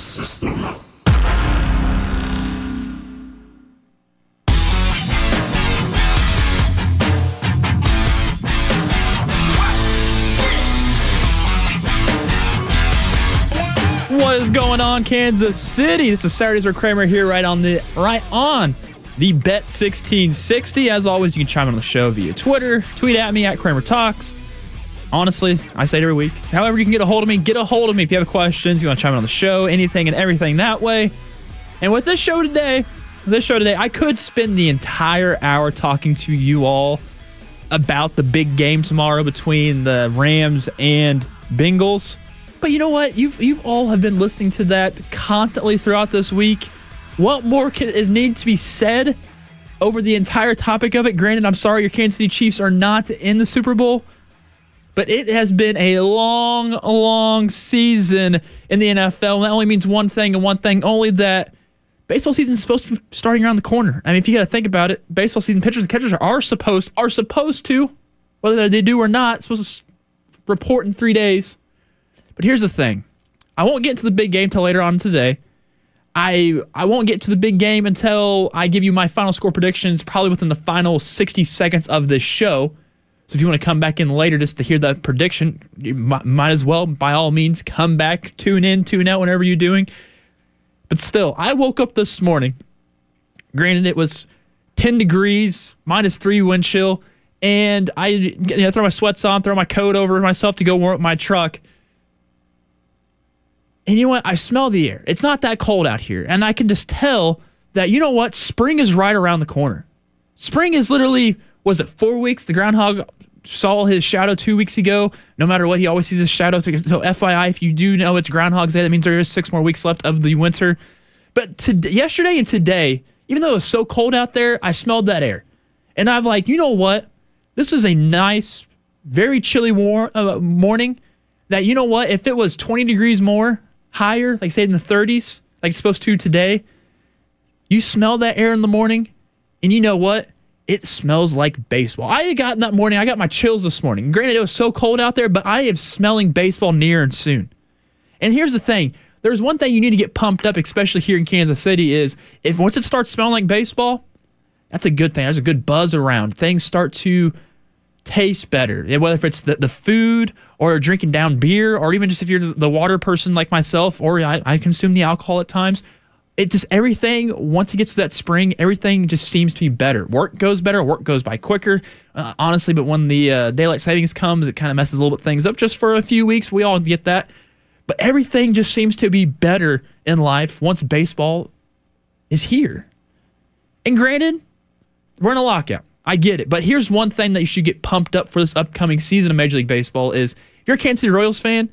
system. What is going on, Kansas City? This is Saturdays with Kramer here, right on the right on the Bet 1660. As always, you can chime in on the show via Twitter. Tweet at me at Kramer Talks. Honestly, I say it every week. However, you can get a hold of me. Get a hold of me if you have questions. You want to chime in on the show, anything and everything that way. And with this show today, this show today, I could spend the entire hour talking to you all about the big game tomorrow between the Rams and Bengals. But you know what? You've you've all have been listening to that constantly throughout this week. What more can, is need to be said over the entire topic of it? Granted, I'm sorry your Kansas City Chiefs are not in the Super Bowl, but it has been a long, long season in the NFL. And that only means one thing and one thing only that baseball season is supposed to be starting around the corner. I mean, if you got to think about it, baseball season pitchers and catchers are supposed are supposed to, whether they do or not, supposed to report in three days. But here's the thing. I won't get into the big game till later on today. I I won't get to the big game until I give you my final score predictions, probably within the final 60 seconds of this show. So if you want to come back in later just to hear that prediction, you might, might as well, by all means, come back, tune in, tune out, whatever you're doing. But still, I woke up this morning. Granted, it was 10 degrees, minus three wind chill, and I you know, throw my sweats on, throw my coat over myself to go warm up my truck. And you know what? I smell the air. It's not that cold out here. And I can just tell that, you know what? Spring is right around the corner. Spring is literally, was it four weeks? The groundhog saw his shadow two weeks ago. No matter what, he always sees his shadow. So, FYI, if you do know it's Groundhog's Day, that means there is six more weeks left of the winter. But to, yesterday and today, even though it was so cold out there, I smelled that air. And I'm like, you know what? This is a nice, very chilly war, uh, morning that, you know what? If it was 20 degrees more, higher, like say in the 30s, like it's supposed to today, you smell that air in the morning, and you know what? It smells like baseball. I had gotten that morning, I got my chills this morning. Granted, it was so cold out there, but I am smelling baseball near and soon. And here's the thing there's one thing you need to get pumped up, especially here in Kansas City, is if once it starts smelling like baseball, that's a good thing. There's a good buzz around. Things start to taste better. Whether if it's the, the food or drinking down beer, or even just if you're the water person like myself, or I, I consume the alcohol at times, it just everything once it gets to that spring, everything just seems to be better. Work goes better, work goes by quicker, uh, honestly. But when the uh, daylight savings comes, it kind of messes a little bit things up just for a few weeks. We all get that, but everything just seems to be better in life once baseball is here. And granted, we're in a lockout. I get it. But here's one thing that you should get pumped up for this upcoming season of Major League Baseball is if you're a Kansas City Royals fan,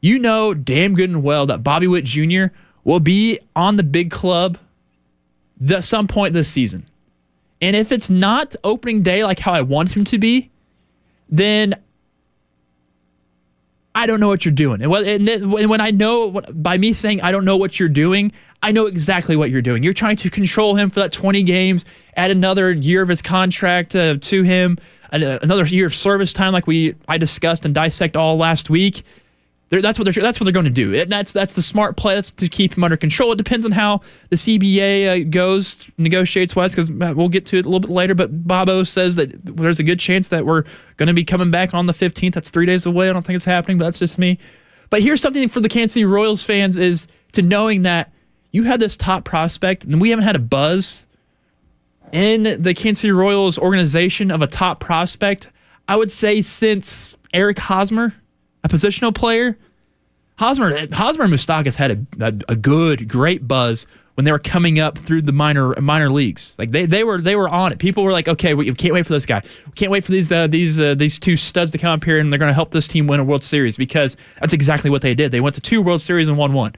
you know damn good and well that Bobby Witt Jr. will be on the big club at some point this season. And if it's not opening day like how I want him to be, then I don't know what you're doing. And when I know, by me saying I don't know what you're doing, I know exactly what you're doing. You're trying to control him for that 20 games, add another year of his contract uh, to him, another year of service time, like we I discussed and dissect all last week. They're, that's what they're that's what they're going to do. It, that's that's the smart play. That's to keep him under control. It depends on how the CBA uh, goes negotiates wise because we'll get to it a little bit later. But Bobo says that there's a good chance that we're going to be coming back on the 15th. That's three days away. I don't think it's happening, but that's just me. But here's something for the Kansas City Royals fans is to knowing that you had this top prospect, and we haven't had a buzz in the Kansas City Royals organization of a top prospect. I would say since Eric Hosmer a positional player. Hosmer, Hosmer and Moustakas had a, a, a, good, great buzz when they were coming up through the minor minor leagues. Like they, they were they were on it. People were like, okay, we can't wait for this guy. We can't wait for these uh, these uh, these two studs to come up here and they're going to help this team win a World Series because that's exactly what they did. They went to two World Series and won one.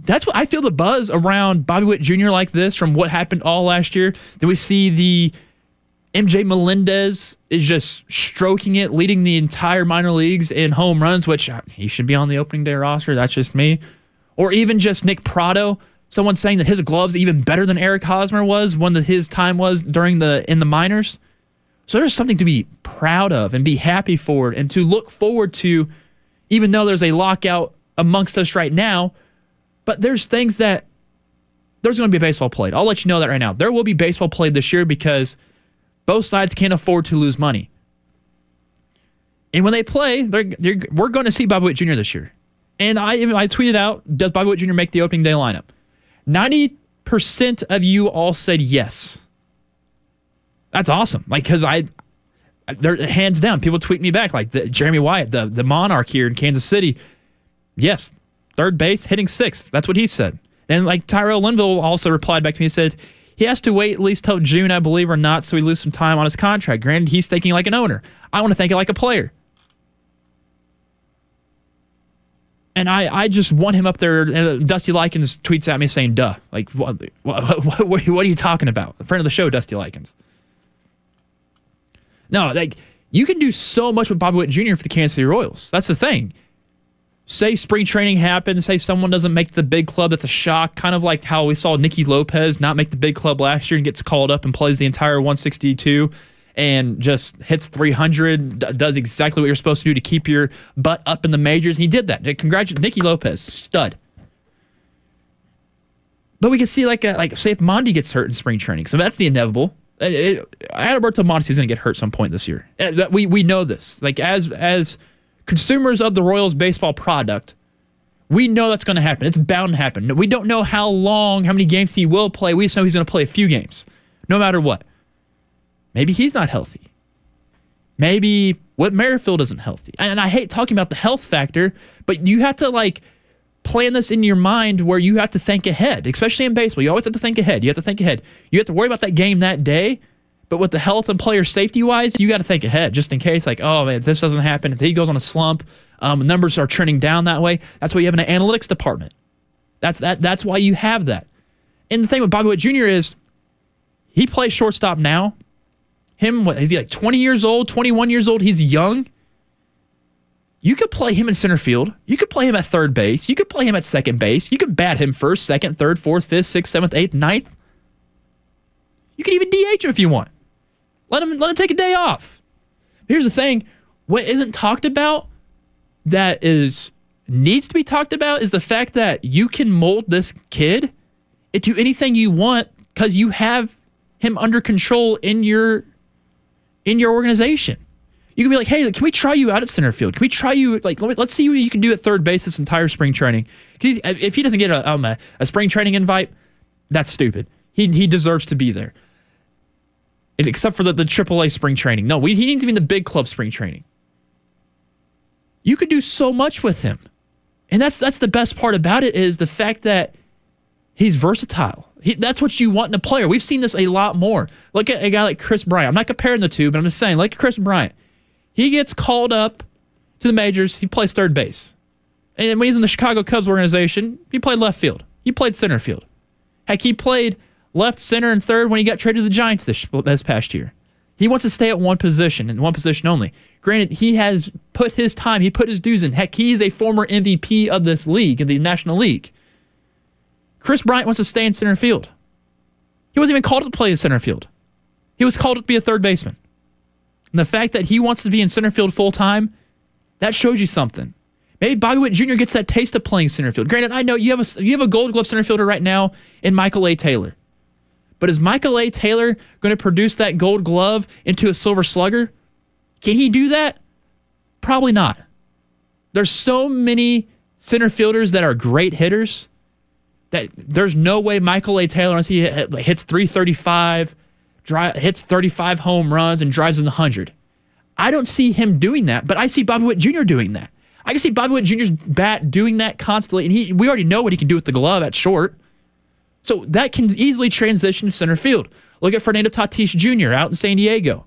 That's what I feel the buzz around Bobby Witt Jr. like this from what happened all last year. Then we see the MJ Melendez is just stroking it, leading the entire minor leagues in home runs, which uh, he should be on the opening day roster. That's just me. Or even just Nick Pratto, someone saying that his gloves even better than Eric Hosmer was when the, his time was during the in the minors. So there's something to be proud of and be happy for and to look forward to, even though there's a lockout amongst us right now. But there's things that there's going to be baseball played. I'll let you know that right now. There will be baseball played this year because both sides can't afford to lose money. And when they play, they're, they're, we're going to see Bobby Witt Jr. this year. And I I tweeted out, does Bobby Witt Jr. make the opening day lineup? 90% of you all said yes. That's awesome. Like, because I, they're hands down. People tweet me back, like the, Jeremy Wyatt, the, the monarch here in Kansas City. Yes, third base, hitting sixth. That's what he said. And like Tyrell Linville also replied back to me and said, he has to wait at least till June, I believe, or not, so he lose some time on his contract. Granted, he's thinking like an owner. I want to think like a player. And I, I just want him up there. Dusty Likens tweets at me saying, duh. Like, what, what, what, what, are you talking about? A friend of the show, Dusty Likens. No, like, you can do so much with Bobby Witt Jr. for the Kansas City Royals. That's the thing. Say spring training happens, say someone doesn't make the big club, that's a shock. Kind of like how we saw Nicky Lopez not make the big club last year and gets called up and plays the entire 162 and just hits 300, does exactly what you're supposed to do to keep your butt up in the majors. And he did that. Congratulations, Nicky Lopez, stud. But we can see like a, like say if Mondi gets hurt in spring training, so that's the inevitable. It, it, Adalberto Mondesi is going to get hurt some point this year. Uh, we we know this. Like as as consumers of the Royals baseball product, we know that's going to happen. It's bound to happen. We don't know how long, how many games he will play. We just know he's going to play a few games, no matter what. Maybe he's not healthy. Maybe Whit Merrifield isn't healthy. And I hate talking about the health factor, but you have to like plan this in your mind where you have to think ahead, especially in baseball. You always have to think ahead. You have to think ahead. You have to worry about that game that day, but with the health and player safety wise, you got to think ahead just in case, like, oh, man, if this doesn't happen, if he goes on a slump, um, numbers are trending down that way. That's why you have an analytics department. That's that. That's why you have that. And the thing with Bobby Witt Jr. is he plays shortstop now. Him, what, is he like 20 years old, 21 years old? He's young. You could play him in center field. You could play him at third base. You could play him at second base. You could bat him first, second, third, fourth, fifth, sixth, seventh, eighth, ninth. You could even DH him if you want. Let him let him take a day off. Here's the thing: what isn't talked about that is needs to be talked about is the fact that you can mold this kid into anything you want because you have him under control in your in your organization. You can be like, hey, can we try you out at center field? Can we try you like let us see what you can do at third base this entire spring training? Because if he doesn't get a, um, a, a spring training invite, that's stupid. He he deserves to be there. Except for the, the AAA spring training. No, we, he needs to be in the big club spring training. You could do so much with him. And that's that's the best part about it is the fact that he's versatile. He, that's what you want in a player. We've seen this a lot more. Look at a guy like Kris Bryant. I'm not comparing the two, but I'm just saying, like Kris Bryant, he gets called up to the majors. He plays third base. And when he's in the Chicago Cubs organization, he played left field. He played center field. Heck, he played left, center, and third when he got traded to the Giants this, this past year. He wants to stay at one position and one position only. Granted, he has put his time, he put his dues in. Heck, he's a former MVP of this league, of the National League. Kris Bryant wants to stay in center field. He wasn't even called to play in center field. He was called to be a third baseman. And the fact that he wants to be in center field full time, that shows you something. Maybe Bobby Witt Jr. gets that taste of playing center field. Granted, I know you have a you have a Gold Glove center fielder right now in Michael A. Taylor. But is Michael A. Taylor going to produce that Gold Glove into a Silver Slugger? Can he do that? Probably not. There's so many center fielders that are great hitters that there's no way Michael A. Taylor, unless he hits 335, dri- hits 35 home runs, and drives in the 100. I don't see him doing that, but I see Bobby Witt Jr. doing that. I can see Bobby Witt Jr.'s bat doing that constantly, and he we already know what he can do with the glove at short. So that can easily transition to center field. Look at Fernando Tatis Jr. out in San Diego.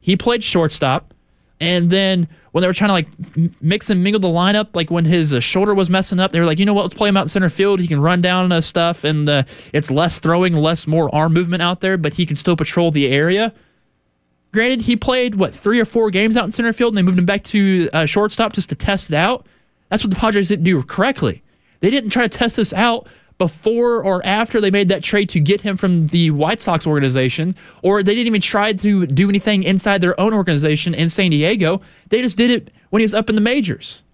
He played shortstop, and then when they were trying to like mix and mingle the lineup, like when his uh, shoulder was messing up, they were like, you know what, let's play him out in center field. He can run down uh, stuff, and uh, it's less throwing, less more arm movement out there, but he can still patrol the area. Granted, he played what three or four games out in center field, and they moved him back to uh, shortstop just to test it out. That's what the Padres didn't do correctly. They didn't try to test this out before or after they made that trade to get him from the White Sox organization, or they didn't even try to do anything inside their own organization in San Diego. They just did it when he was up in the majors.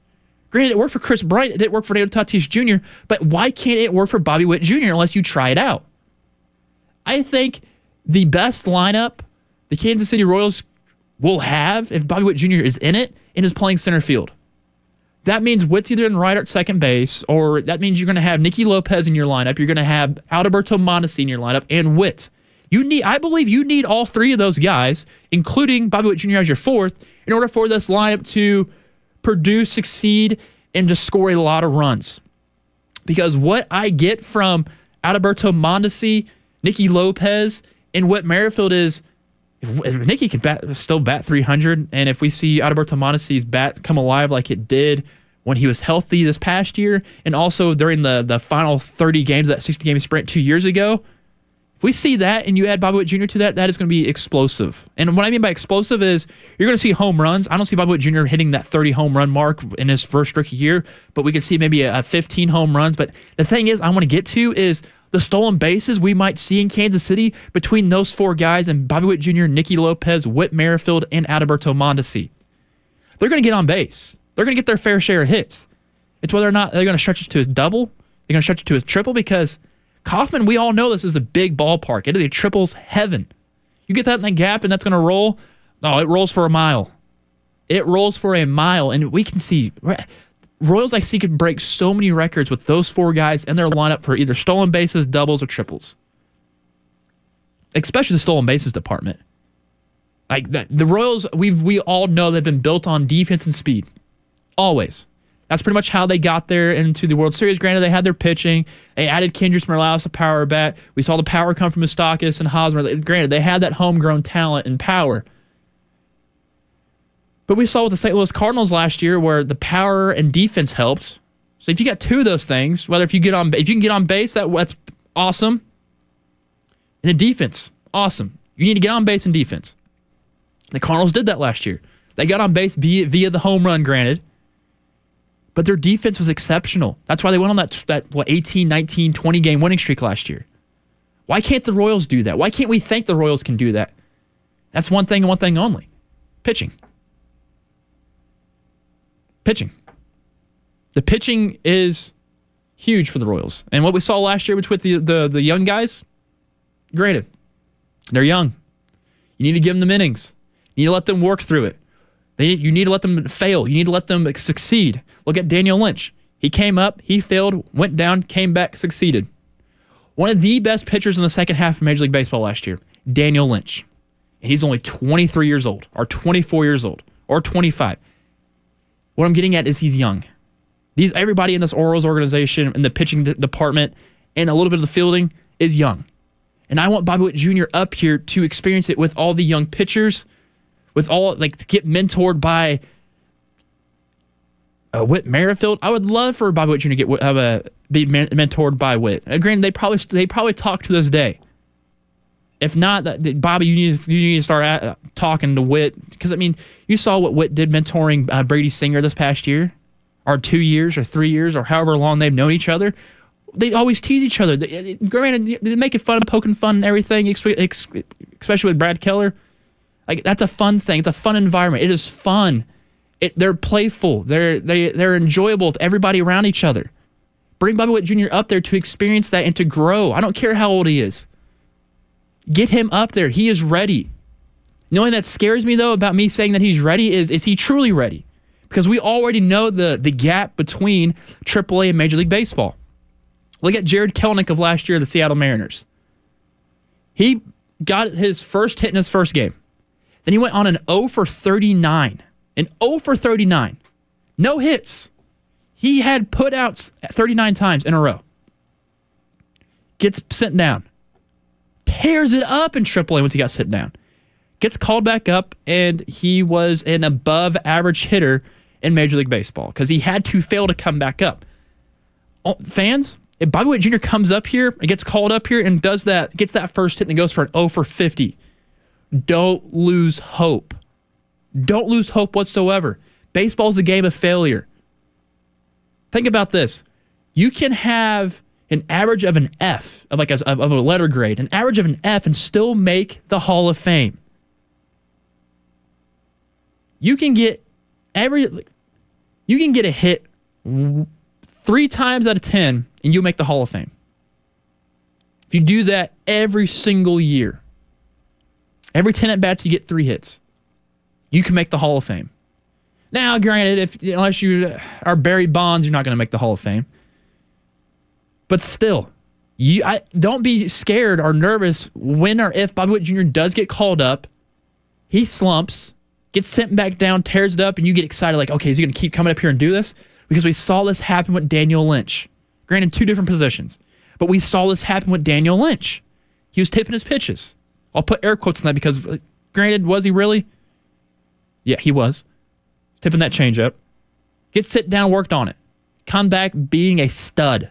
Granted, it worked for Kris Bryant, it didn't work for Fernando Tatis Jr., but why can't it work for Bobby Witt Jr. unless you try it out? I think the best lineup the Kansas City Royals will have if Bobby Witt Jr. is in it and is playing center field. That means Witt's either in right at second base, or that means you're going to have Nicky Lopez in your lineup. You're going to have Alberto Mondesi in your lineup and Witt. You need, I believe, you need all three of those guys, including Bobby Witt Jr. as your fourth, in order for this lineup to produce, succeed, and just score a lot of runs. Because what I get from Alberto Mondesi, Nicky Lopez, and Whit Merrifield is if, if Nicky can bat, still bat 300, and if we see Alberto Mondesi's bat come alive like it did when he was healthy this past year, and also during the the final 30 games that 60 game sprint two years ago, if we see that and you add Bobby Witt Jr. to that, that is going to be explosive. And what I mean by explosive is you're going to see home runs. I don't see Bobby Witt Jr. hitting that 30 home run mark in his first rookie year, but we could see maybe a, a 15 home runs. But the thing is, I want to get to is the stolen bases we might see in Kansas City between those four guys and Bobby Witt Jr., Nicky Lopez, Whit Merrifield, and Adalberto Mondesi. They're going to get on base. They're going to get their fair share of hits. It's whether or not they're going to stretch it to a double, they're going to stretch it to a triple because Kauffman, we all know this is a big ballpark. It is a triples heaven. You get that in the gap and that's going to roll. No, it rolls for a mile. It rolls for a mile. And we can see Royals I see could break so many records with those four guys in their lineup for either stolen bases, doubles, or triples. Especially the stolen bases department. Like the, the Royals, we've we all know they've been built on defense and speed. Always. That's pretty much how they got there into the World Series. Granted, they had their pitching. They added Kendrys Morales, a power bat. We saw the power come from Moustakas and Hosmer. Granted, they had that homegrown talent and power. But we saw with the St. Louis Cardinals last year where the power and defense helped. So if you got two of those things, whether if you get on if you can get on base, that that's awesome. And the defense, awesome. You need to get on base and defense. The Cardinals did that last year. They got on base via, via the home run, granted but their defense was exceptional. That's why they went on that, that what, 18, 19, 20 game winning streak last year. Why can't the Royals do that? Why can't we think the Royals can do that? That's one thing and one thing only pitching. Pitching. The pitching is huge for the Royals. And what we saw last year with the, the, the young guys, granted, they're young. You need to give them the innings. You need to let them work through it. They, you need to let them fail. You need to let them succeed. Look at Daniel Lynch. He came up, he failed, went down, came back, succeeded. One of the best pitchers in the second half of Major League Baseball last year, Daniel Lynch. He's only 23 years old, or 24 years old, or 25. What I'm getting at is he's young. These everybody in this Orioles organization, in the pitching department, and a little bit of the fielding is young. And I want Bobby Witt Jr. up here to experience it with all the young pitchers with all like to get mentored by uh, Whit Merrifield. I would love for Bobby Witt Jr. to get a be mentored by Whit. And granted, they probably they probably talk to this day. If not, that Bobby, you need to, you need to start at, uh, talking to Whit because I mean, you saw what Whit did mentoring uh, Brady Singer this past year, or two years, or three years, or however long they've known each other. They always tease each other. They, granted, they make it fun, poking fun, and everything, especially with Brad Keller. Like that's a fun thing. It's a fun environment. It is fun. It, they're playful. They're they they're enjoyable to everybody around each other. Bring Bobby Witt Jr. up there to experience that and to grow. I don't care how old he is. Get him up there. He is ready. Thing that scares me though about me saying that he's ready is is he truly ready? Because we already know the the gap between AAA and Major League Baseball. Look at Jarred Kelenic of last year, the Seattle Mariners. He got his first hit in his first game. Then he went on an 0 for 39. An 0 for 39. No hits. He had putouts 39 times in a row. Gets sent down. Tears it up in AAA once he got sent down. Gets called back up, and he was an above average hitter in Major League Baseball because he had to fail to come back up. Oh, fans, if Bobby Witt Jr. comes up here and gets called up here and does that, gets that first hit and goes for an 0 for 50, don't lose hope. Don't lose hope whatsoever. Baseball is a game of failure. Think about this. You can have an average of an F, of like a, of a letter grade, an average of an F, and still make the Hall of Fame. You can get every, you can get a hit three times out of 10, and you'll make the Hall of Fame. If you do that every single year, every 10 at bats, you get three hits, you can make the Hall of Fame. Now, granted, if unless you are Barry Bonds, you're not going to make the Hall of Fame. But still, you I, don't be scared or nervous when or if Bobby Witt Jr. does get called up. He slumps, gets sent back down, tears it up, and you get excited like, okay, is he going to keep coming up here and do this? Because we saw this happen with Daniel Lynch. Granted, two different positions, but we saw this happen with Daniel Lynch. He was tipping his pitches. I'll put air quotes on that because, granted, was he really? Yeah, he was tipping that changeup. Get sit down, worked on it. Come back being a stud.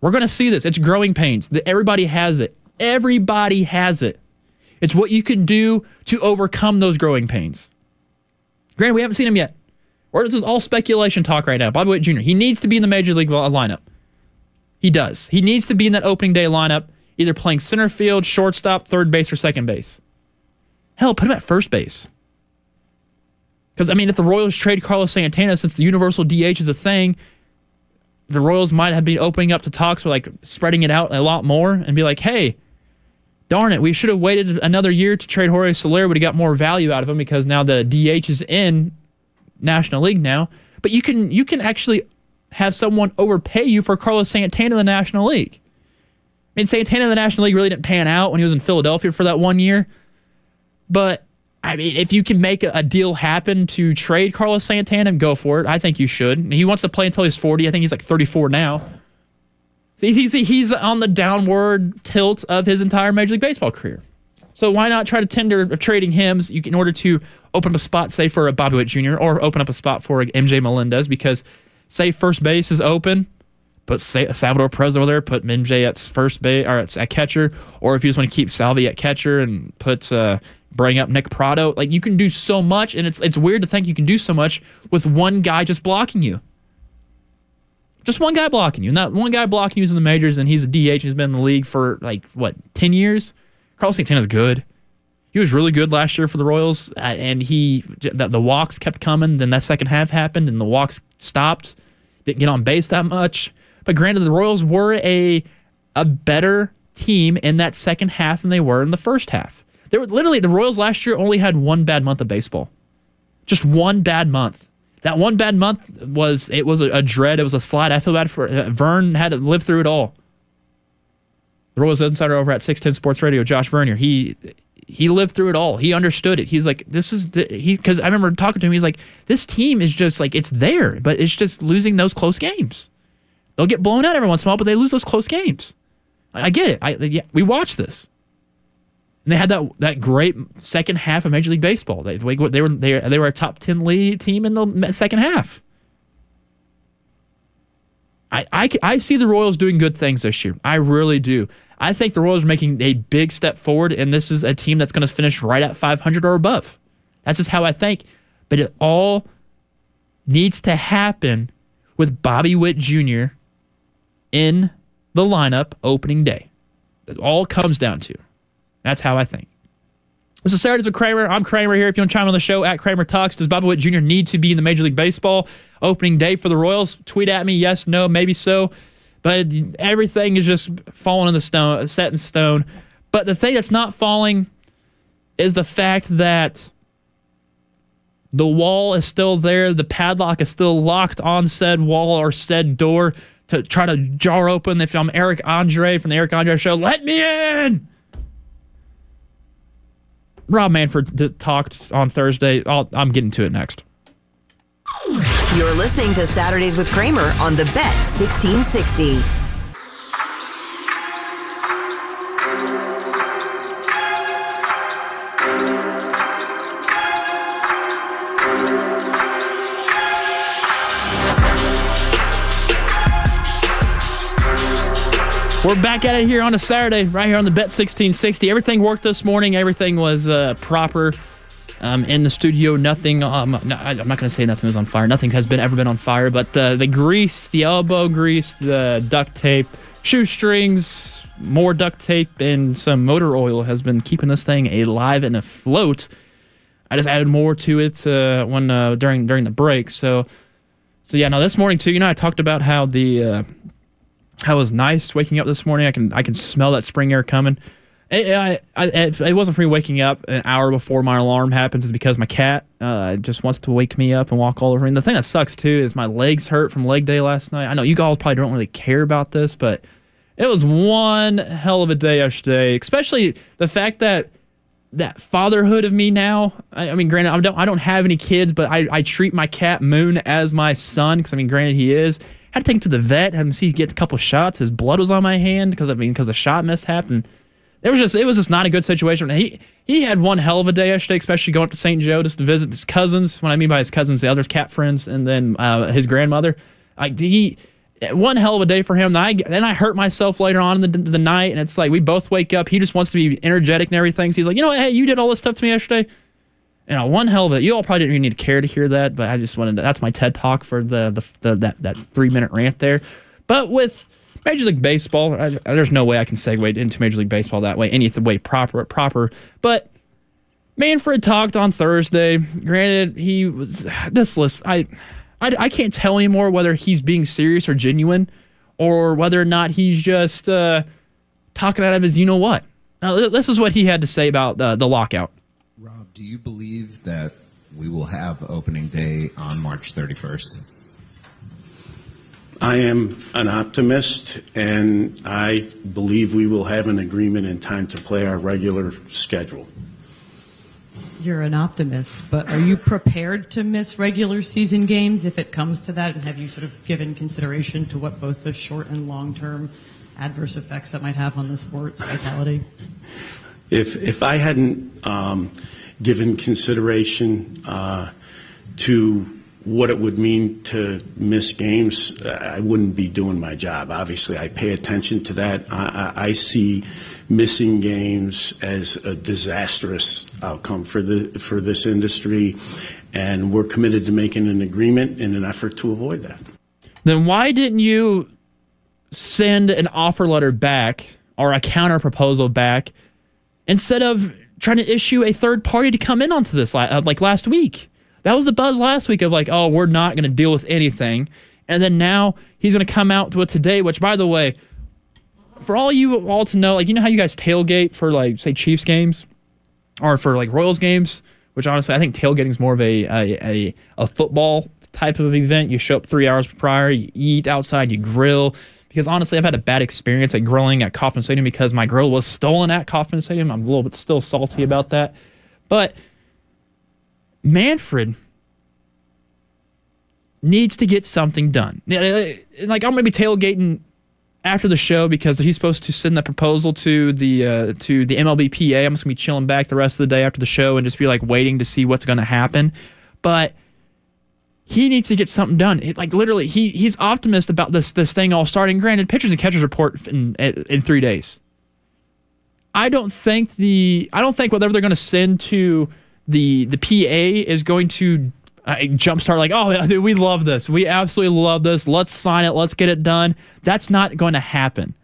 We're going to see this. It's growing pains. Everybody has it. Everybody has it. It's what you can do to overcome those growing pains. Granted, we haven't seen him yet. Or this is all speculation talk right now. Bobby Witt Jr. He needs to be in the major league lineup. He does. He needs to be in that opening day lineup, either playing center field, shortstop, third base, or second base. Hell, put him at first base. Because, I mean, if the Royals trade Carlos Santana, since the universal DH is a thing, the Royals might have been opening up to talks for like spreading it out a lot more and be like, hey, darn it, we should have waited another year to trade Jorge Soler, would have got more value out of him because now the DH is in National League now. But you can you can actually have someone overpay you for Carlos Santana in the National League. I mean, Santana in the National League really didn't pan out when he was in Philadelphia for that one year. But I mean, if you can make a, deal happen to trade Carlos Santana, and go for it. I think you should. He wants to play until he's 40. I think he's like 34 now. He's, he's, he's on the downward tilt of his entire Major League Baseball career. So why not try to tender of trading him in order to open up a spot, say, for a Bobby Witt Jr. or open up a spot for MJ Melendez? Because, say, first base is open, put Salvador Perez over there, put MJ at first base or at catcher, or if you just want to keep Salvi at catcher and put uh, bring up Nick Pratto. Like you can do so much, and it's it's weird to think you can do so much with one guy just blocking you. Just one guy blocking you. And that one guy blocking you is in the majors, and he's a DH. He's been in the league for like what ten years. Carlos Santana's good. He was really good last year for the Royals, uh, and he the, the walks kept coming. Then that second half happened, and the walks stopped. Didn't get on base that much. But granted, the Royals were a a better team in that second half than they were in the first half. There were literally the Royals last year only had one bad month of baseball. Just one bad month. That one bad month was it was a, a dread. It was a slide. I feel bad for uh, Vern had to live through it all. The Royals insider over at 610 Sports Radio, Josh Vernier, he he lived through it all. He understood it. He's like, this is he because I remember talking to him. He's like, this team is just like it's there, but it's just losing those close games. They'll get blown out every once in a while, but they lose those close games. I, I get it. I yeah, we watch this. And they had that that great second half of Major League Baseball. They, they were they, they were a top ten lead team in the second half. I, I, I see the Royals doing good things this year. I really do. I think the Royals are making a big step forward, and this is a team that's going to finish right at 500 or above. That's just how I think. But it all needs to happen with Bobby Witt Jr. in the lineup opening day. It all comes down to. That's how I think. This is Saturdays with Kramer. I'm Kramer here. If you want to chime on the show at Kramer Talks, does Bobby Witt Jr. need to be in the Major League Baseball opening day for the Royals? Tweet at me. Yes, no, maybe so. But everything is just falling in the stone, set in stone. But the thing that's not falling is the fact that the wall is still there. The padlock is still locked on said wall or said door to try to jar open. If I'm Eric Andre from the Eric Andre Show, let me in. Rob Manfred talked on Thursday. i am getting to it next. You're listening to Saturdays with Kramer on the Bet 1660. We're back at it here on a Saturday, right here on the Bet 1660. Everything worked this morning. Everything was uh, proper um, in the studio. Nothing. Um, no, I'm not going to say nothing was on fire. Nothing has been ever been on fire. But uh, the grease, the elbow grease, the duct tape, shoestrings, more duct tape, and some motor oil has been keeping this thing alive and afloat. I just added more to it uh, when uh, during during the break. So So yeah, now this morning too. You know, I talked about how the it was nice waking up this morning. I can I can smell that spring air coming. It, I, I, it wasn't for me waking up an hour before my alarm happens. It's because my cat uh, just wants to wake me up and walk all over me. And the thing that sucks too is my legs hurt from leg day last night. I know you guys probably don't really care about this, but it was one hell of a day yesterday. Especially the fact that that fatherhood of me now. I, I mean, granted, I don't I don't have any kids, but I, I treat my cat Moon as my son because I mean, granted, he is. Had to take him to the vet, have him see get a couple shots. His blood was on my hand because I mean because the shot mishap and it was just it was just not a good situation. He he had one hell of a day yesterday, especially going up to St. Joe just to visit his cousins. What I mean by his cousins, the other cat friends, and then uh, his grandmother. Like he one hell of a day for him. Then I then I hurt myself later on in the, the night, and it's like we both wake up. He just wants to be energetic and everything. So he's like, you know what? Hey, you did all this stuff to me yesterday. You know, one hell of it. You all probably didn't even need to care to hear that, but I just wanted to, that's my TED talk for the, the, the that that three minute rant there. But with Major League Baseball, I, there's no way I can segue into Major League Baseball that way, any way proper, proper. But Manfred talked on Thursday. Granted, he was this list. I, I, I can't tell anymore whether he's being serious or genuine, or whether or not he's just uh, talking out of his you know what. Now, this is what he had to say about uh, the lockout. Rob, do you believe that we will have opening day on March 31st? I am an optimist, and I believe we will have an agreement in time to play our regular schedule. You're an optimist, but are you prepared to miss regular season games if it comes to that? And have you sort of given consideration to what both the short and long term adverse effects that might have on the sport's vitality? If, if I hadn't um, given consideration uh, to what it would mean to miss games, I wouldn't be doing my job. Obviously, I pay attention to that. I, I, I see missing games as a disastrous outcome for the for this industry, and we're committed to making an agreement in an effort to avoid that. Then why didn't you send an offer letter back or a counter proposal back instead of trying to issue a third party to come in onto this uh, like last week? That was the buzz last week of like, oh, we're not going to deal with anything. And then now he's going to come out with today, which, by the way, for all you all to know, like, you know how you guys tailgate for, like, say, Chiefs games or for, like, Royals games, which honestly, I think tailgating is more of a, a, a, a football type of event. You show up three hours prior, you eat outside, you grill. Because honestly, I've had a bad experience at grilling at Kauffman Stadium because my grill was stolen at Kauffman Stadium. I'm a little bit still salty about that. But Manfred needs to get something done. Like I'm to be tailgating after the show because he's supposed to send that proposal to the uh, to the MLBPA. I'm just going to be chilling back the rest of the day after the show and just be like waiting to see what's going to happen. But he needs to get something done. It, like literally, he he's optimist about this this thing all starting. Granted, pitchers and catchers report in in three days. I don't think the I don't think whatever they're going to send to the the PA is going to uh, jumpstart like, oh, dude, we love this. We absolutely love this. Let's sign it. Let's get it done. That's not going to happen.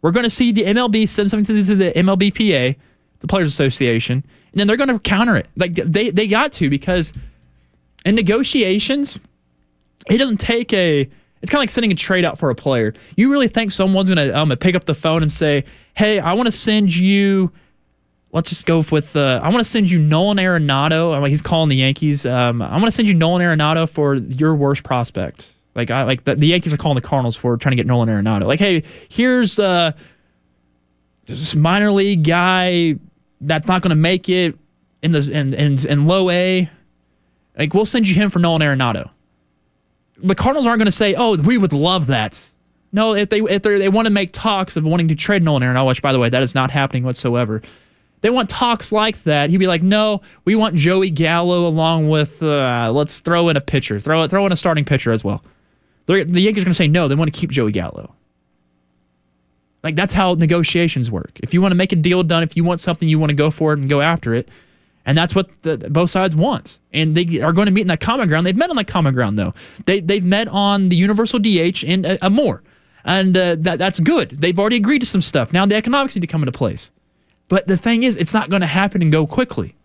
We're going to see the MLB send something to the MLBPA, the Players Association, and then they're going to counter it. Like they they got to because in negotiations, it doesn't take a. It's kind of like sending a trade out for a player. You really think someone's going to um, pick up the phone and say, "Hey, I want to send you." let's just go with uh, I want to send you Nolan Arenado. Like, He's calling the Yankees. Um, I want to send you Nolan Arenado for your worst prospect. Like I like the, the, Yankees are calling the Cardinals for trying to get Nolan Arenado. Like, hey, here's uh, this minor league guy that's not going to make it in the in, in in low A. Like, we'll send you him for Nolan Arenado. The Cardinals aren't going to say, "Oh, we would love that." No, if they if they want to make talks of wanting to trade Nolan Arenado, which by the way, that is not happening whatsoever. They want talks like that. He'd be like, no, we want Joey Gallo along with, uh, let's throw in a pitcher, throw throw in a starting pitcher as well. They're, the Yankees are going to say no. They want to keep Joey Gallo. Like that's how negotiations work. If you want to make a deal done, if you want something, you want to go for it and go after it. And that's what the, both sides want. And they are going to meet in that common ground. They've met on that common ground, though. They, they've met on the universal DH and uh, more. And uh, that, that's good. They've already agreed to some stuff. Now the economics need to come into place. But the thing is, it's not going to happen and go quickly.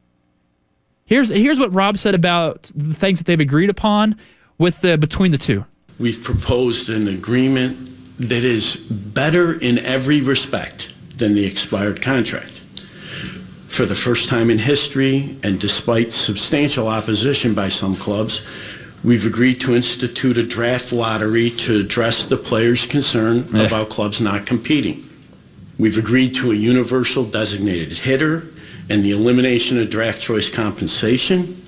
Here's here's what Rob said about the things that they've agreed upon. with the between the two? We've proposed an agreement that is better in every respect than the expired contract. For the first time in history, and despite substantial opposition by some clubs, we've agreed to institute a draft lottery to address the players' concern Yeah. about clubs not competing. We've agreed to a universal designated hitter and the elimination of draft choice compensation.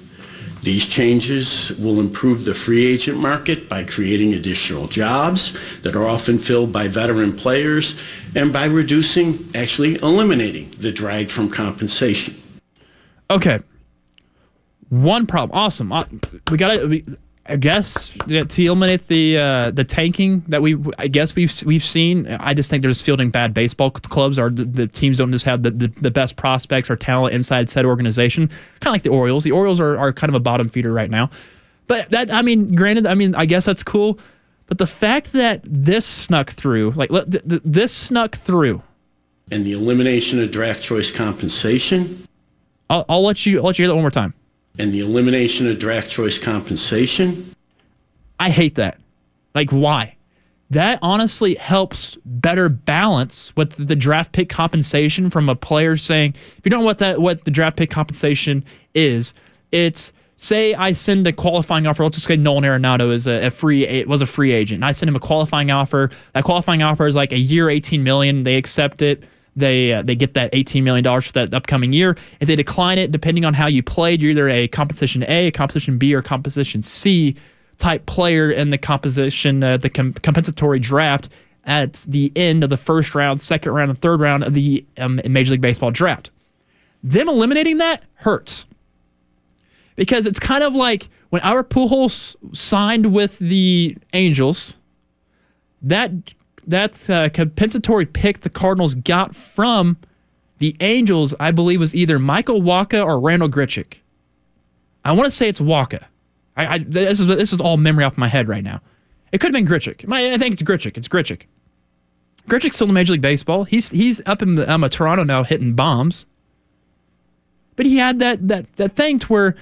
These changes will improve the free agent market by creating additional jobs that are often filled by veteran players and by reducing, actually eliminating the drag from compensation. Okay. One problem. Awesome. Uh, We got to. I guess yeah, to eliminate the uh, the tanking that we I guess we've we've seen. I just think they're just fielding bad baseball clubs, or the, the teams don't just have the, the, the best prospects or talent inside said organization. Kind of like the Orioles. The Orioles are, are kind of a bottom feeder right now. But that I mean, granted, I mean, I guess that's cool. But the fact that this snuck through, like th- th- this snuck through, And the elimination of draft choice compensation I'll, I'll let you I'll let you hear that one more time. And the elimination of draft choice compensation I hate that. Like, why? That honestly helps better balance with the draft pick compensation from a player saying, if you don't know what that what the draft pick compensation is, it's say I send a qualifying offer. Let's just say Nolan Arenado is a, a free a- was a free agent. And I send him a qualifying offer. That qualifying offer is like a year, eighteen million. They accept it. They uh, they get that eighteen million dollars for that upcoming year. If they decline it, depending on how you played, you're either a composition A, a composition B, or composition C type player in the composition, uh, the com- compensatory draft at the end of the first round, second round, and third round of the um, Major League Baseball draft. Them eliminating that hurts because it's kind of like when our Pujols signed with the Angels, that that a compensatory pick the Cardinals got from the Angels, I believe, was either Michael Wacha or Randall Grichuk. I want to say it's Wacha. I, I this is this is all memory off my head right now. It could have been. My, I think it's Grichuk. It's Grichuk. Grichuk's still in Major League Baseball. He's he's up in the, um, Toronto now hitting bombs. But he had that that that thing to where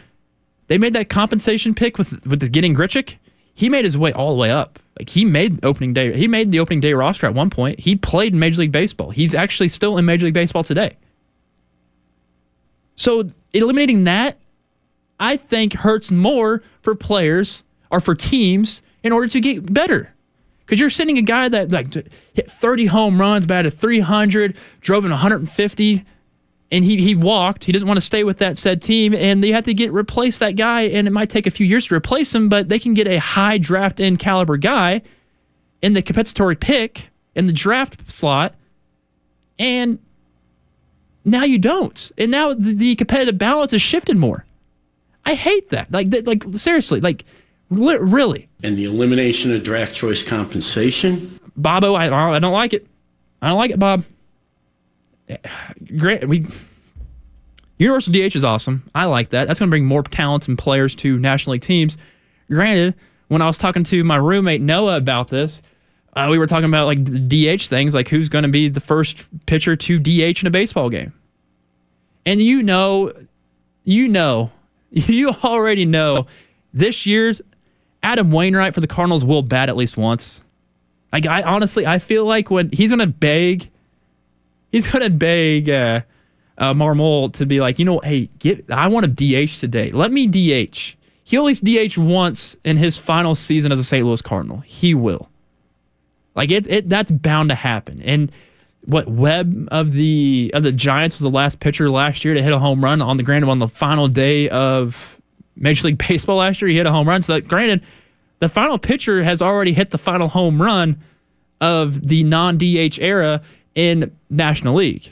they made that compensation pick with with getting Grichuk. He made his way all the way up. Like he made opening day. He made the opening day roster at one point. He played in Major League Baseball. He's actually still in Major League Baseball today. So eliminating that, I think hurts more for players or for teams in order to get better. Because you're sending a guy that like hit 30 home runs, batted 300, drove in 150, and he he walked. He doesn't want to stay with that said team, and they have to get replace that guy, and it might take a few years to replace him, but they can get a high draft in caliber guy in the compensatory pick in the draft slot, and now you don't, and now the, the competitive balance is shifted more. I hate that. Like that, like seriously, like li- really, and the elimination of draft choice compensation Bobo. I I don't like it. I don't like it, Bob. Great. We Universal DH is awesome. I like that. That's going to bring more talents and players to National League teams. Granted, when I was talking to my roommate Noah about this, uh, we were talking about like DH things, like who's going to be the first pitcher to DH in a baseball game. And you know, you know, you already know this year's Adam Wainwright for the Cardinals will bat at least once. Like I honestly, I feel like when he's gonna beg, he's gonna beg uh, uh, Marmol to be like, you know, hey, get, I want to DH today. Let me DH. At least DH once in his final season as a St. Louis Cardinal. He will. Like it, it that's bound to happen. And what Webb of the of the Giants was the last pitcher last year to hit a home run on the granted on the final day of Major League Baseball last year. He hit a home run. So that, granted, the final pitcher has already hit the final home run of the non DH era in National League.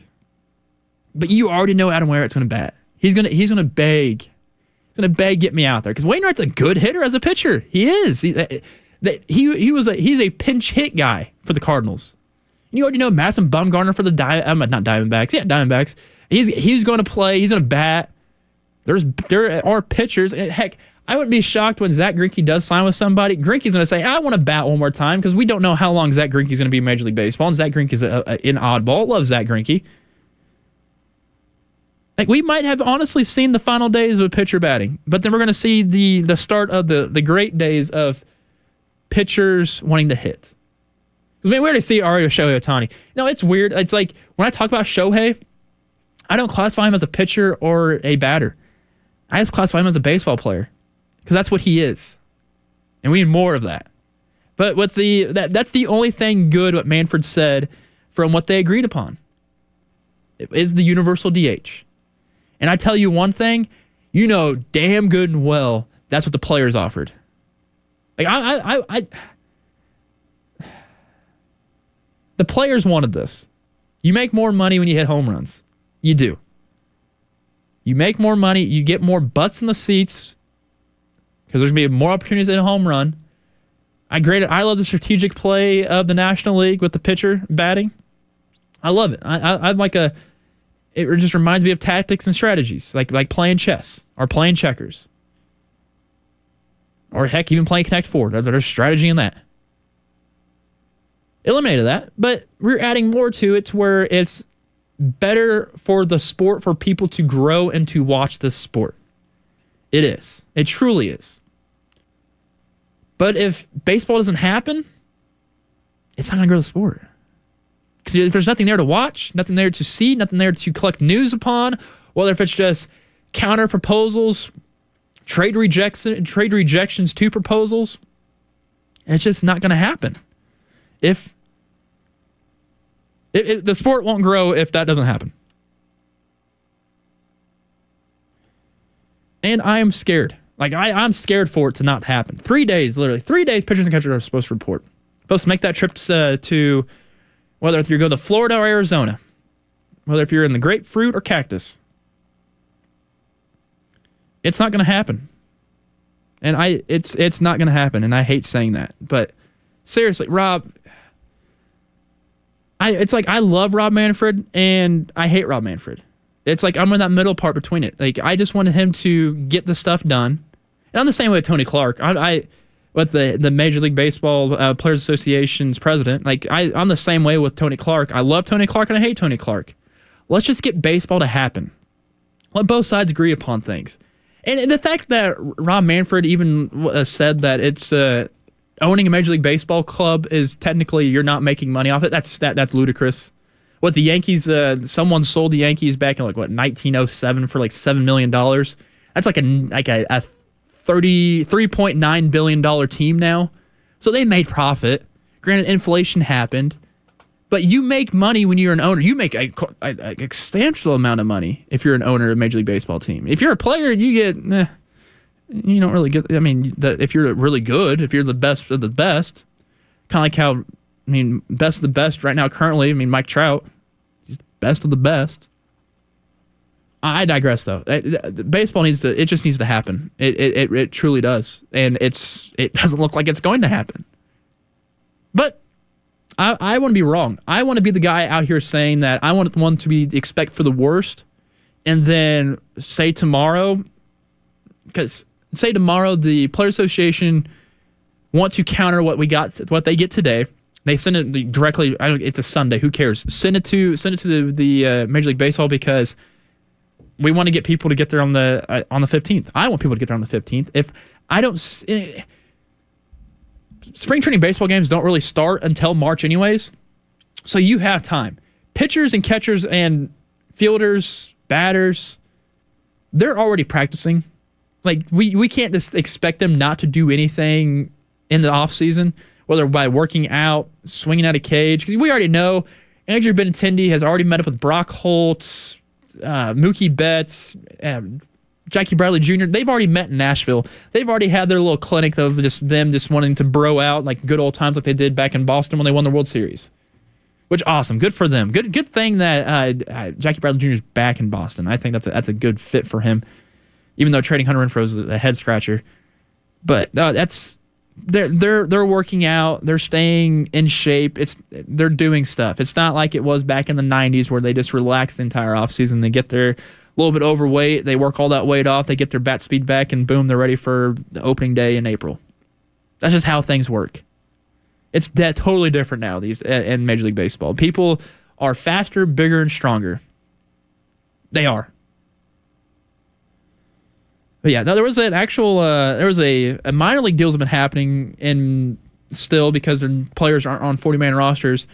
But you already know Adam Wainwright's going to bat. He's going to he's going to beg. He's going to beg get me out there because Wainwright's a good hitter as a pitcher. He is. He, he he was a he's a pinch hit guy for the Cardinals. You already know Madison Bumgarner for the Di- um, not Diamondbacks. Yeah, Diamondbacks. He's he's going to play. He's going to bat. There's there are pitchers. Heck, I wouldn't be shocked when Zach Greinke does sign with somebody. Greinke's going to say, "I want to bat one more time" because we don't know how long Zach Greinke's going to be in Major League Baseball. And Zach Greinke's a, a, an oddball. Love Zach Greinke. Like we might have honestly seen the final days of pitcher batting, but then we're going to see the the start of the the great days of pitchers wanting to hit. I mean, we already see Ario Shohei Ohtani. No, it's weird. It's like when I talk about Shohei, I don't classify him as a pitcher or a batter. I just classify him as a baseball player because that's what he is, and we need more of that. But with the that that's the only thing good what Manfred said from what they agreed upon is the universal DH. And I tell you one thing, you know damn good and well that's what the players offered. Like I I I, I the players wanted this. You make more money when you hit home runs. You do. You make more money, you get more butts in the seats because there's going to be more opportunities in a home run. I graded. I love the strategic play of the National League with the pitcher batting. I love it. I, I, I'm like a. It just reminds me of tactics and strategies, like like playing chess or playing checkers, or heck, even playing Connect Four. There's strategy in that. Eliminated that, but we're adding more to it to where it's better for the sport for people to grow and to watch this sport. It is. It truly is. But if baseball doesn't happen, it's not going to grow the sport. Because if there's nothing there to watch, nothing there to see, nothing there to collect news upon, whether if it's just counter proposals, trade rejection, trade rejections to proposals. It's just not going to happen. If it, it, the sport won't grow if that doesn't happen. And I am scared. Like I, I'm scared for it to not happen. Three days, literally three days. Pitchers and catchers are supposed to report. Supposed to make that trip to, uh, to whether if you go to Florida or Arizona, whether if you're in the grapefruit or cactus. It's not going to happen. And I, it's it's not going to happen. And I hate saying that, but seriously, Rob. I it's like I love Rob Manfred and I hate Rob Manfred. It's like I'm in that middle part between it. Like I just wanted him to get the stuff done, and I'm the same way with Tony Clark. I, I with the the Major League Baseball uh, Players Association's president. Like I, I'm the same way with Tony Clark. I love Tony Clark and I hate Tony Clark. Let's just get baseball to happen. Let both sides agree upon things. And the fact that Rob Manfred even uh, said that it's uh, owning a Major League Baseball club is technically you're not making money off it. That's that, that's ludicrous. What the Yankees? Uh, someone sold the Yankees back in like what 1907 for like seven million dollars. That's like a like a, a 33.9 billion dollar team now. So they made profit. Granted, inflation happened, but you make money when you're an owner. You make a, a, a substantial amount of money if you're an owner of a Major League Baseball team. If you're a player, you get. Eh, you don't really get. I mean, the, if you're really good, if you're the best of the best, kind of like how I mean, best of the best right now currently. I mean, Mike Trout, he's the best of the best. I digress, though. Baseball needs to. It just needs to happen. It, it it truly does, and it's it doesn't look like it's going to happen. But I I want to be wrong. I want to be the guy out here saying that I want one to be expect for the worst, and then say tomorrow, because say tomorrow the player association want to counter what we got what they get today. They send it directly. it's a Sunday. Who cares? Send it to send it to the, the uh, Major League Baseball because we want to get people to get there on the uh, on the 15th. I want people to get there on the 15th. If I don't, eh, spring training baseball games don't really start until March, anyways. So you have time. Pitchers and catchers and fielders, batters, they're already practicing. Like we we can't just expect them not to do anything in the off season, whether by working out, swinging out a cage, because we already know Andrew Benintendi has already met up with Brock Holt, uh, Mookie Betts, um, Jackie Bradley Jr. They've already met in Nashville. They've already had their little clinic of just them just wanting to bro out like good old times like they did back in Boston when they won the World Series. Which awesome, good for them. Good good thing that uh, uh, Jackie Bradley Jr. is back in Boston. I think that's a, that's a good fit for him. Even though trading Hunter Renfroe is a head scratcher, but no, that's they're they're they're working out. They're staying in shape. It's they're doing stuff. It's not like it was back in the '90s where they just relaxed the entire offseason. They get their little bit overweight. They work all that weight off. They get their bat speed back, and boom, they're ready for the opening day in April. That's just how things work. It's de- totally different now. These in Major League Baseball, people are faster, bigger, and stronger. They are. But yeah, no, there was an actual uh, there was a, a minor league deals have been happening in still because their players aren't on 40 man rosters.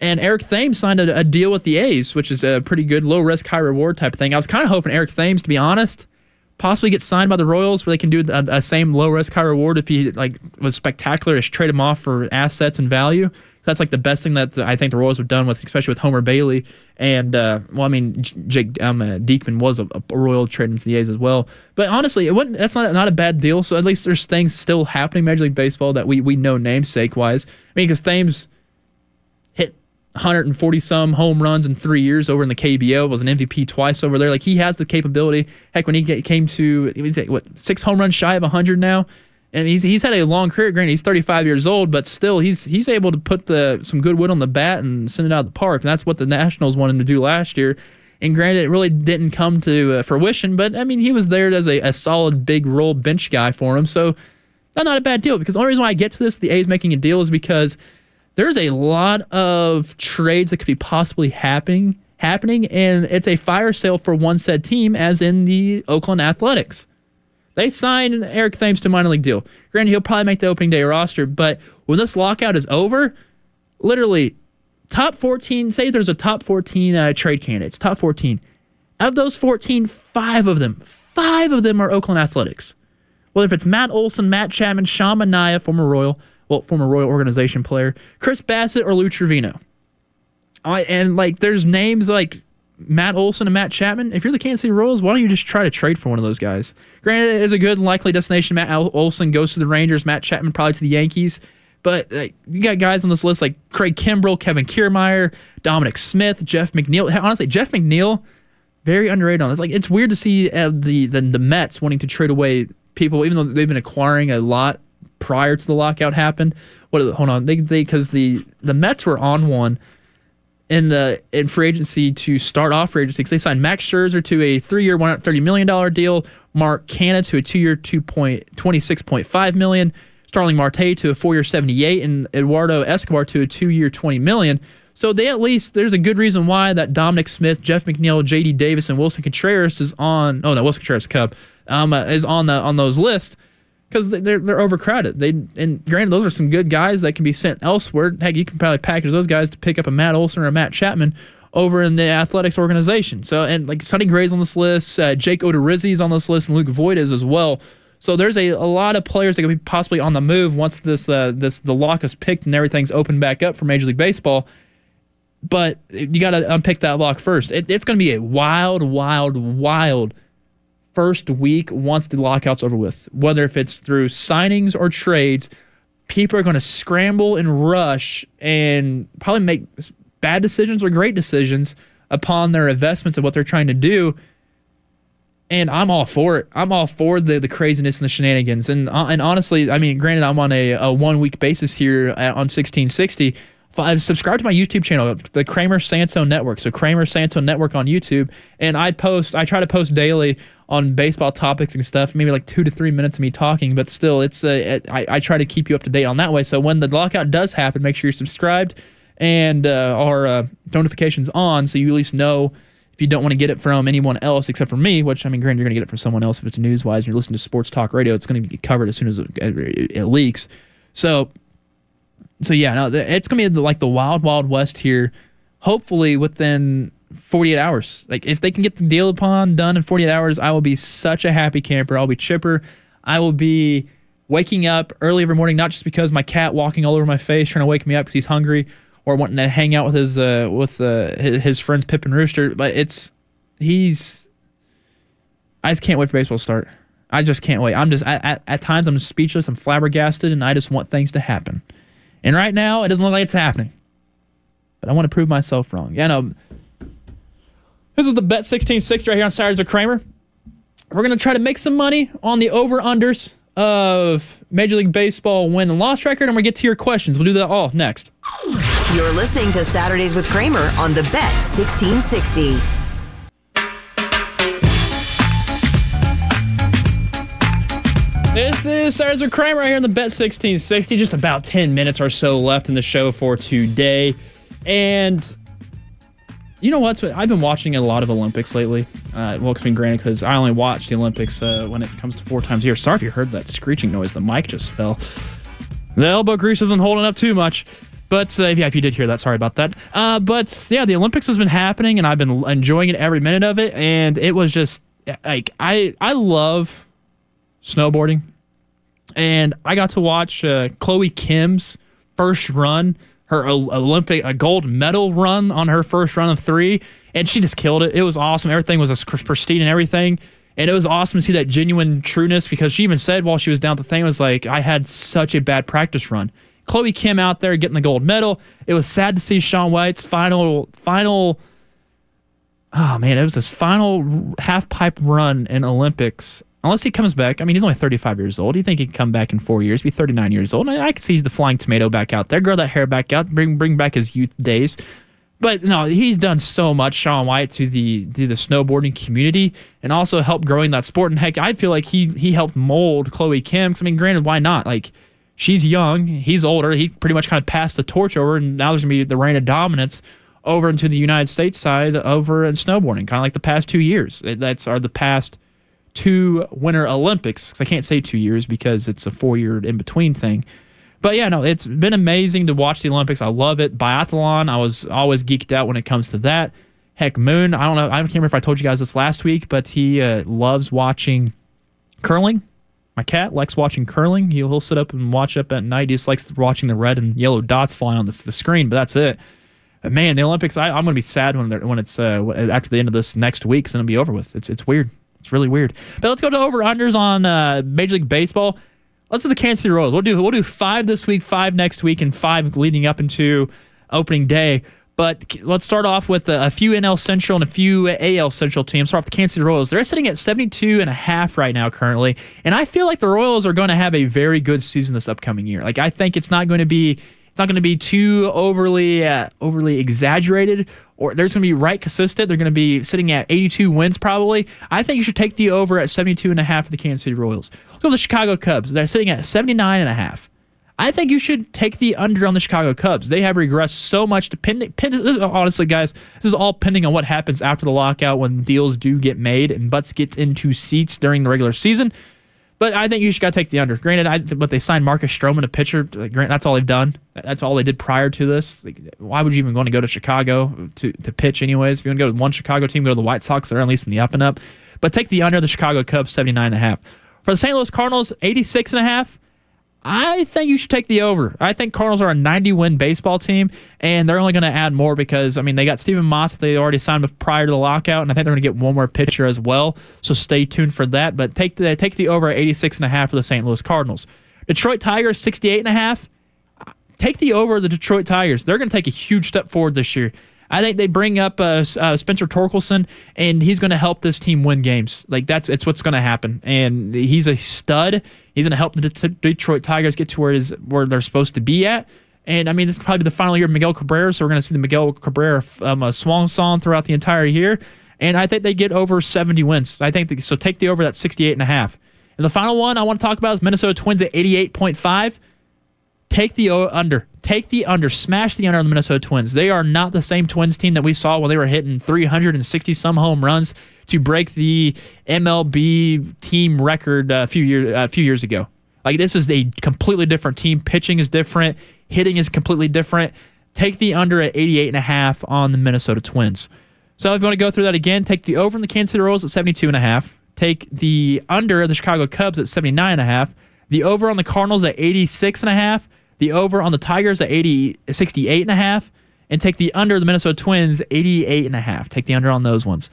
And Eric Thames signed a, a, deal with the A's, which is a pretty good low risk, high reward type of thing. I was kind of hoping Eric Thames, to be honest, possibly get signed by the Royals where they can do a, a same low risk, high reward if he like was spectacular, just trade him off for assets and value. That's like the best thing that I think the Royals have done with, especially with Homer Bailey and uh, well, I mean Jake um, uh, Diekman was a, a, Royal trade into the A's as well. But honestly, it wouldn't. That's not not a bad deal. So at least there's things still happening in Major League Baseball that we we know namesake wise. I mean, because Thames hit 140 some home runs in three years over in the KBO. Was an MVP twice over there. Like he has the capability. Heck, when he came to what six home runs shy of 100 now and he's he's had a long career. Granted, he's 35 years old, but still, he's he's able to put the some good wood on the bat and send it out of the park. And that's what the Nationals wanted to do last year. And granted, it really didn't come to uh, fruition, but I mean, he was there as a, a solid big role bench guy for him. So that's not a bad deal. Because the only reason why I get to this, the A's making a deal, is because there's a lot of trades that could be possibly happening happening, and it's a fire sale for one said team, as in the Oakland Athletics. They signed Eric Thames to minor league deal. Granted, he'll probably make the opening day roster, but when this lockout is over, literally top 14, say there's a top 14 uh, trade candidates, top 14. Of those 14, five of them, five of them are Oakland Athletics. Whether if it's Matt Olson, Matt Chapman, Sean Manaea, former Royal, well, former Royal organization player, Chris Bassitt, or Lou Trivino. I, and like, there's names like Matt Olson and Matt Chapman, if you're the Kansas City Royals, why don't you just try to trade for one of those guys? Granted, it's a good and likely destination. Matt Olson goes to the Rangers, Matt Chapman probably to the Yankees. But like, you got guys on this list like Craig Kimbrel, Kevin Kiermaier, Dominic Smith, Jeff McNeil. Honestly, Jeff McNeil, very underrated on this. Like it's weird to see uh, the, the the Mets wanting to trade away people, even though they've been acquiring a lot prior to the lockout happened. What? Hold on, they they because the the Mets were on one in the in free agency to start off free agency because they signed Max Scherzer to a three-year, one hundred thirty million dollar deal, Mark Canha to a two-year, two point twenty-six point five million, Starling Marte to a four-year, seventy-eight, and Eduardo Escobar to a two-year, twenty million. So they at least there's a good reason why that Dominic Smith, Jeff McNeil, J.D. Davis, and Willson Contreras is on. Oh no, Willson Contreras Cub um, uh, is on the on those lists because they're they're overcrowded. They and granted, those are some good guys that can be sent elsewhere. Heck, you can probably package those guys to pick up a Matt Olson or a Matt Chapman over in the athletics organization. So and like Sonny Gray's on this list, uh, Jake is on this list, and Luke Voit is as well. So there's a, a lot of players that could be possibly on the move once this uh, this the lock is picked and everything's opened back up for Major League Baseball. But you got to unpick that lock first. It, it's going to be a wild, wild, wild first week once the lockout's over with, whether if it's through signings or trades, people are going to scramble and rush and probably make bad decisions or great decisions upon their investments of what they're trying to do. And I'm all for it. I'm all for the, the craziness and the shenanigans. And uh, and honestly, I mean, granted, I'm on a, a one week basis here at, on 1660. I've subscribed to my YouTube channel, the Kramer Santo Network. So Kramer Santo Network on YouTube, and I post. I try to post daily on baseball topics and stuff. Maybe like two to three minutes of me talking, but still, it's a. I, I try to keep you up to date on that way. So when the lockout does happen, make sure you're subscribed and uh, our uh, notifications on, so you at least know if you don't want to get it from anyone else except for me, which I mean, granted, you're going to get it from someone else if it's news wise and you're listening to sports talk radio, it's going to get covered as soon as it, it, it leaks. So so yeah, no, it's gonna be like the wild, wild west here. Hopefully within 48 hours. Like if they can get the deal upon done in 48 hours, I will be such a happy camper. I'll be chipper. I will be waking up early every morning, not just because my cat walking all over my face trying to wake me up because he's hungry or wanting to hang out with his uh, with uh, his, his friends Pip and Rooster, but it's he's. I just can't wait for baseball to start. I just can't wait. I'm just at, at times I'm speechless. I'm flabbergasted, and I just want things to happen. And right now, it doesn't look like it's happening. But I want to prove myself wrong. Yeah, no. This is the Bet 1660 right here on Saturdays with Kramer. We're going to try to make some money on the over-unders of Major League Baseball win and loss record, and to get to your questions. We'll do that all next. You're listening to Saturdays with Kramer on the Bet 1660. This is Stars with Kramer right here on the Bet 1660. Just about 10 minutes or so left in the show for today. And You know what? I've been watching a lot of Olympics lately. Uh, well, it's been granted because I only watch the Olympics uh, when it comes to four times a year. Sorry if you heard that screeching noise. The mic just fell. The elbow grease isn't holding up too much. But uh, yeah, if you did hear that, sorry about that. Uh, but yeah, the Olympics has been happening, and I've been enjoying it every minute of it. And it was just like I I love snowboarding, and I got to watch uh, Chloe Kim's first run her Olympic a gold medal run on her first run of three, and she just killed it. It was awesome. Everything was as pristine and everything. And it was awesome to see that genuine trueness because she even said while she was down at the thing, was like, I had such a bad practice run. Chloe Kim out there getting the gold medal. It was sad to see Shaun White's final, final, oh man, it was his final half pipe run in Olympics unless he comes back. I mean, he's only 35 years old. You think he can come back in four years? Be 39 years old. I, I can see the flying tomato back out there. Grow that hair back out. Bring bring back his youth days. But no, he's done so much, Shaun White, to the to the snowboarding community, and also helped growing that sport. And heck, I feel like he he helped mold Chloe Kim. I mean, granted, why not? Like, she's young, he's older. He pretty much kind of passed the torch over, and now there's gonna be the reign of dominance over into the United States side over in snowboarding, kind of like the past two years. That's are the past two Winter Olympics. I can't say two years because it's a four year in between thing. But yeah, no, it's been amazing to watch the Olympics. I love it. Biathlon, I was always geeked out when it comes to that. Heck, Moon, I don't know. I can't remember if I told you guys this last week, but he uh, loves watching curling. My cat likes watching curling. He'll, he'll sit up and watch up at night. He just likes watching the red and yellow dots fly on the, the screen, but that's it. But man, the Olympics, I, am going to be sad when, when it's uh, after the end of this next week, going to be over with. It's, it's weird. It's really weird. But let's go to over unders on uh, Major League Baseball. Let's do the Kansas City Royals. We'll do we'll do five this week, five next week, and five leading up into opening day. But let's start off with a, a few NL Central and a few AL Central teams. Start off the Kansas City Royals. They're sitting at 72 and a half right now currently. And I feel like the Royals are going to have a very good season this upcoming year. Like I think it's not going to be it's not going to be too overly uh, overly exaggerated or they're going to be right consistent. They're going to be sitting at 82 wins probably. I think you should take the over at 72 and a half for the Kansas City Royals. Let's go the Chicago Cubs. They're sitting at 79 and a half. I think you should take the under on the Chicago Cubs. They have regressed so much. Depending, honestly, guys, this is all pending on what happens after the lockout when deals do get made and butts gets into seats during the regular season. But I think you should got to take the under. Granted, I, but they signed Marcus Stroman, a pitcher. Grant, that's all they've done. That's all they did prior to this. Like, why would you even want to go to Chicago to, to pitch anyways? If you want to go to one Chicago team, go to the White Sox. They're at least in the up and up. But take the under the Chicago Cubs, 79 and a half. For the St. Louis Cardinals, 86 and a half. I think you should take the over. I think Cardinals are a 90 win baseball team, and they're only going to add more because, I mean, they got Steven Matz they already signed prior to the lockout, and I think they're going to get one more pitcher as well. So stay tuned for that. But take the take the over at 86 and a half for the St. Louis Cardinals. Detroit Tigers, 68 and a half. Take the over the Detroit Tigers. They're going to take a huge step forward this year. I think they bring up uh, uh, Spencer Torkelson, and he's going to help this team win games. Like that's it's what's going to happen, and he's a stud. He's going to help the Detroit Tigers get to where is where they're supposed to be at. And I mean, this is probably the final year of Miguel Cabrera, so we're going to see the Miguel Cabrera um, a swan song throughout the entire year. And I think they get over 70 wins. I think so. Take the over that 68 and a half. And the final one I want to talk about is Minnesota Twins at 88.5. Take the under. Take the under. Smash the under on the Minnesota Twins. They are not the same Twins team that we saw when they were hitting 360 some home runs to break the MLB team record a few years a uh, few years ago. Like this is a completely different team. Pitching is different. Hitting is completely different. Take the under at 88 and a half on the Minnesota Twins. So if you want to go through that again, take the over in the Kansas City Royals at 72 and a half. Take the under of the Chicago Cubs at 79 and a half. The over on the Cardinals at 86 and a half. The over on the Tigers at 80 68 and a half and take the under the Minnesota Twins 88 and a half. Take the under on those ones.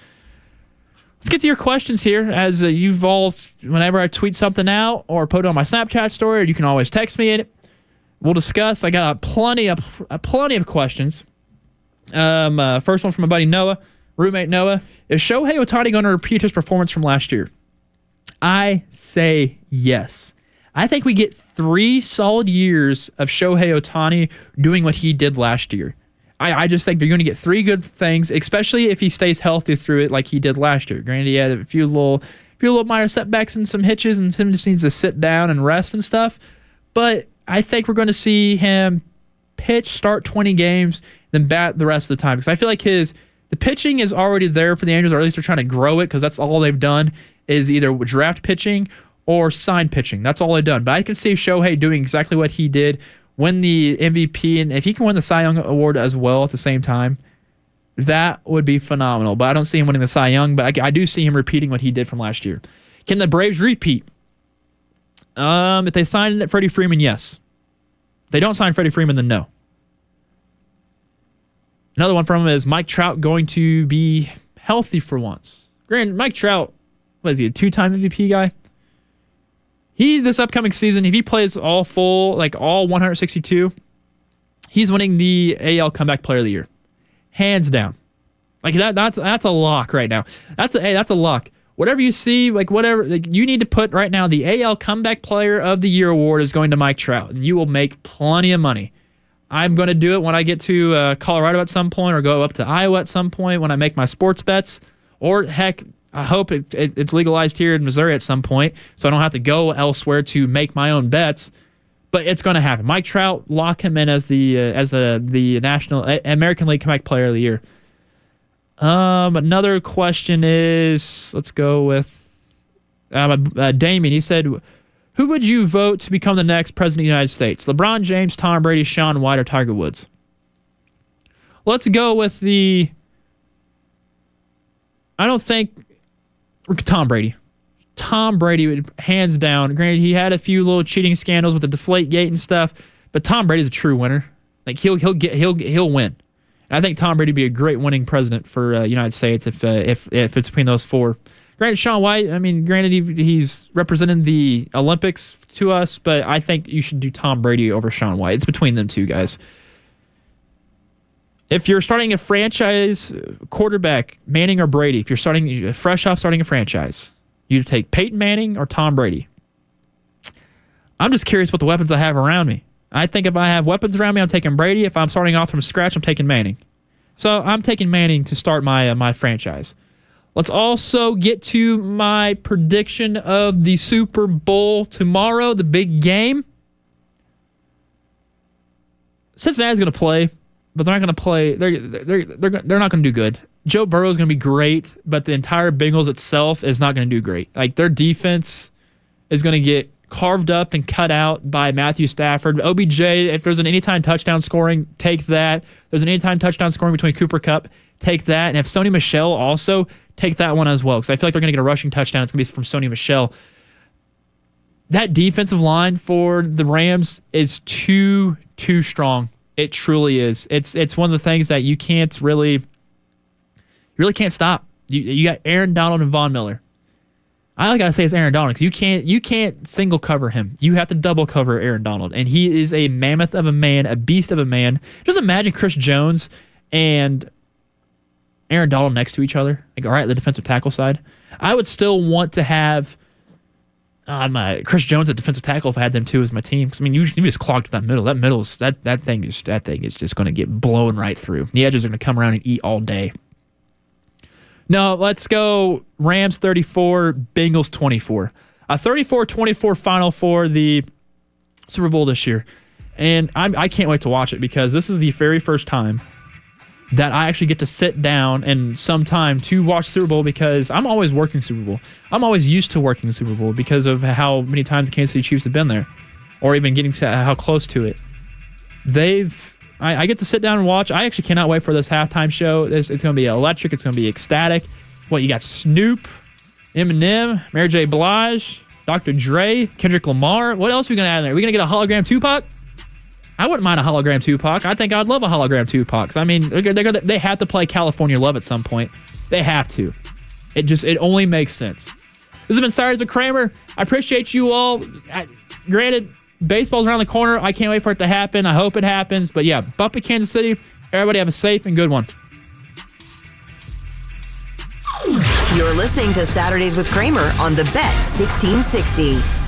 Let's get to your questions here. As uh, you've all, whenever I tweet something out or put it on my Snapchat story, or you can always text me it. We'll discuss. I got uh, plenty of uh, plenty of questions. Um, uh, first one from my buddy Noah, roommate Noah. Is Shohei Ohtani going to repeat his performance from last year? I say yes. I think we get three solid years of Shohei Ohtani doing what he did last year. I, I just think they're going to get three good things, especially if he stays healthy through it like he did last year. Granted, he had a few little, few little minor setbacks and some hitches, and Sim just needs to sit down and rest and stuff. But I think we're going to see him pitch, start 20 games, then bat the rest of the time because I feel like his The pitching is already there for the Angels, or at least they're trying to grow it because that's all they've done is either draft pitching or sign pitching. That's all I've done. But I can see Shohei doing exactly what he did, win the MVP, and if he can win the Cy Young award as well at the same time, that would be phenomenal. But I don't see him winning the Cy Young, but I, I do see him repeating what he did from last year. Can the Braves repeat? Um, if they sign Freddie Freeman, yes. They don't sign Freddie Freeman, then no. Another one from him is Mike Trout going to be healthy for once. Granted, Mike Trout, what is he, a two time MVP guy? He, this upcoming season, if he plays all full, like all 162, he's winning the AL Comeback Player of the Year. Hands down. Like that, that's that's a lock right now. That's a hey, that's a lock. Whatever you see, like whatever like you need to put right now, the AL Comeback Player of the Year award is going to Mike Trout, and you will make plenty of money. I'm going to do it when I get to uh, Colorado at some point, or go up to Iowa at some point when I make my sports bets, or heck, I hope it, it, it's legalized here in Missouri at some point, so I don't have to go elsewhere to make my own bets. But it's going to happen. Mike Trout, lock him in as the uh, as the the National uh, American League Comeback Player of the Year. Um, another question is, let's go with um, uh, Damien. He said, "Who would you vote to become the next president of the United States? LeBron James, Tom Brady, Shaun White, or Tiger Woods?" Let's go with the. I don't think Tom Brady. Tom Brady, hands down. Granted, he had a few little cheating scandals with the Deflate Gate and stuff, but Tom Brady's a true winner. Like he'll he'll get he'll he'll win. And I think Tom Brady would be a great winning president for uh, United States if uh, if if it's between those four. Granted, Shaun White. I mean, granted he, he's representing the Olympics to us, but I think you should do Tom Brady over Shaun White. It's between them two guys. If you're starting a franchise quarterback, Manning or Brady, if you're starting fresh off starting a franchise, you take Peyton Manning or Tom Brady. I'm just curious what the weapons I have around me. I think if I have weapons around me, I'm taking Brady. If I'm starting off from scratch, I'm taking Manning. So I'm taking Manning to start my uh, my franchise. Let's also get to my prediction of the Super Bowl tomorrow, the big game. Cincinnati's going to play, but they're not going to play. They're they're they're they're not going to do good. Joe Burrow is going to be great, but the entire Bengals itself is not going to do great. Like their defense is going to get carved up and cut out by Matthew Stafford. OBJ, if there's an anytime touchdown scoring, take that. There's an anytime touchdown scoring between Cooper Kupp, take that. And if Sony Michel also, take that one as well. Because I feel like they're going to get a rushing touchdown. It's going to be from Sony Michel. That defensive line for the Rams is too, too strong. It truly is. It's it's one of the things that you can't really you really can't stop. You you got Aaron Donald and Von Miller. I gotta say it's Aaron Donald because you can't you can't single cover him. You have to double cover Aaron Donald, and he is a mammoth of a man, a beast of a man. Just imagine Chris Jones and Aaron Donald next to each other. Like, all right, the defensive tackle side. I would still want to have uh, my Chris Jones at defensive tackle if I had them too as my team. Because I mean, you, you just clogged that middle. That middle is that that thing is that thing is just going to get blown right through. The edges are going to come around and eat all day. No, let's go Rams 34, Bengals 24. A 34 24 final for the Super Bowl this year. And I'm, I can't wait to watch it because this is the very first time that I actually get to sit down and some time to watch Super Bowl because I'm always working Super Bowl. I'm always used to working Super Bowl because of how many times the Kansas City Chiefs have been there or even getting to how close to it. They've I, I, get to sit down and watch. I actually cannot wait for this halftime show. It's, it's going to be electric. It's going to be ecstatic. What you got? Snoop, Eminem, Mary J. Blige, Dr. Dre, Kendrick Lamar. What else are we going to add in there? Are we going to get a hologram Tupac? I wouldn't mind a hologram Tupac. I think I'd love a hologram Tupac. I mean, they're, they're they have to play California Love at some point. They have to. It just it only makes sense. This has been Saturdays with Kramer. I appreciate you all. I, granted, baseball's around the corner. I can't wait for it to happen. I hope it happens. But yeah, bump at Kansas City. Everybody have a safe and good one. You're listening to Saturdays with Kramer on the Bet 1660.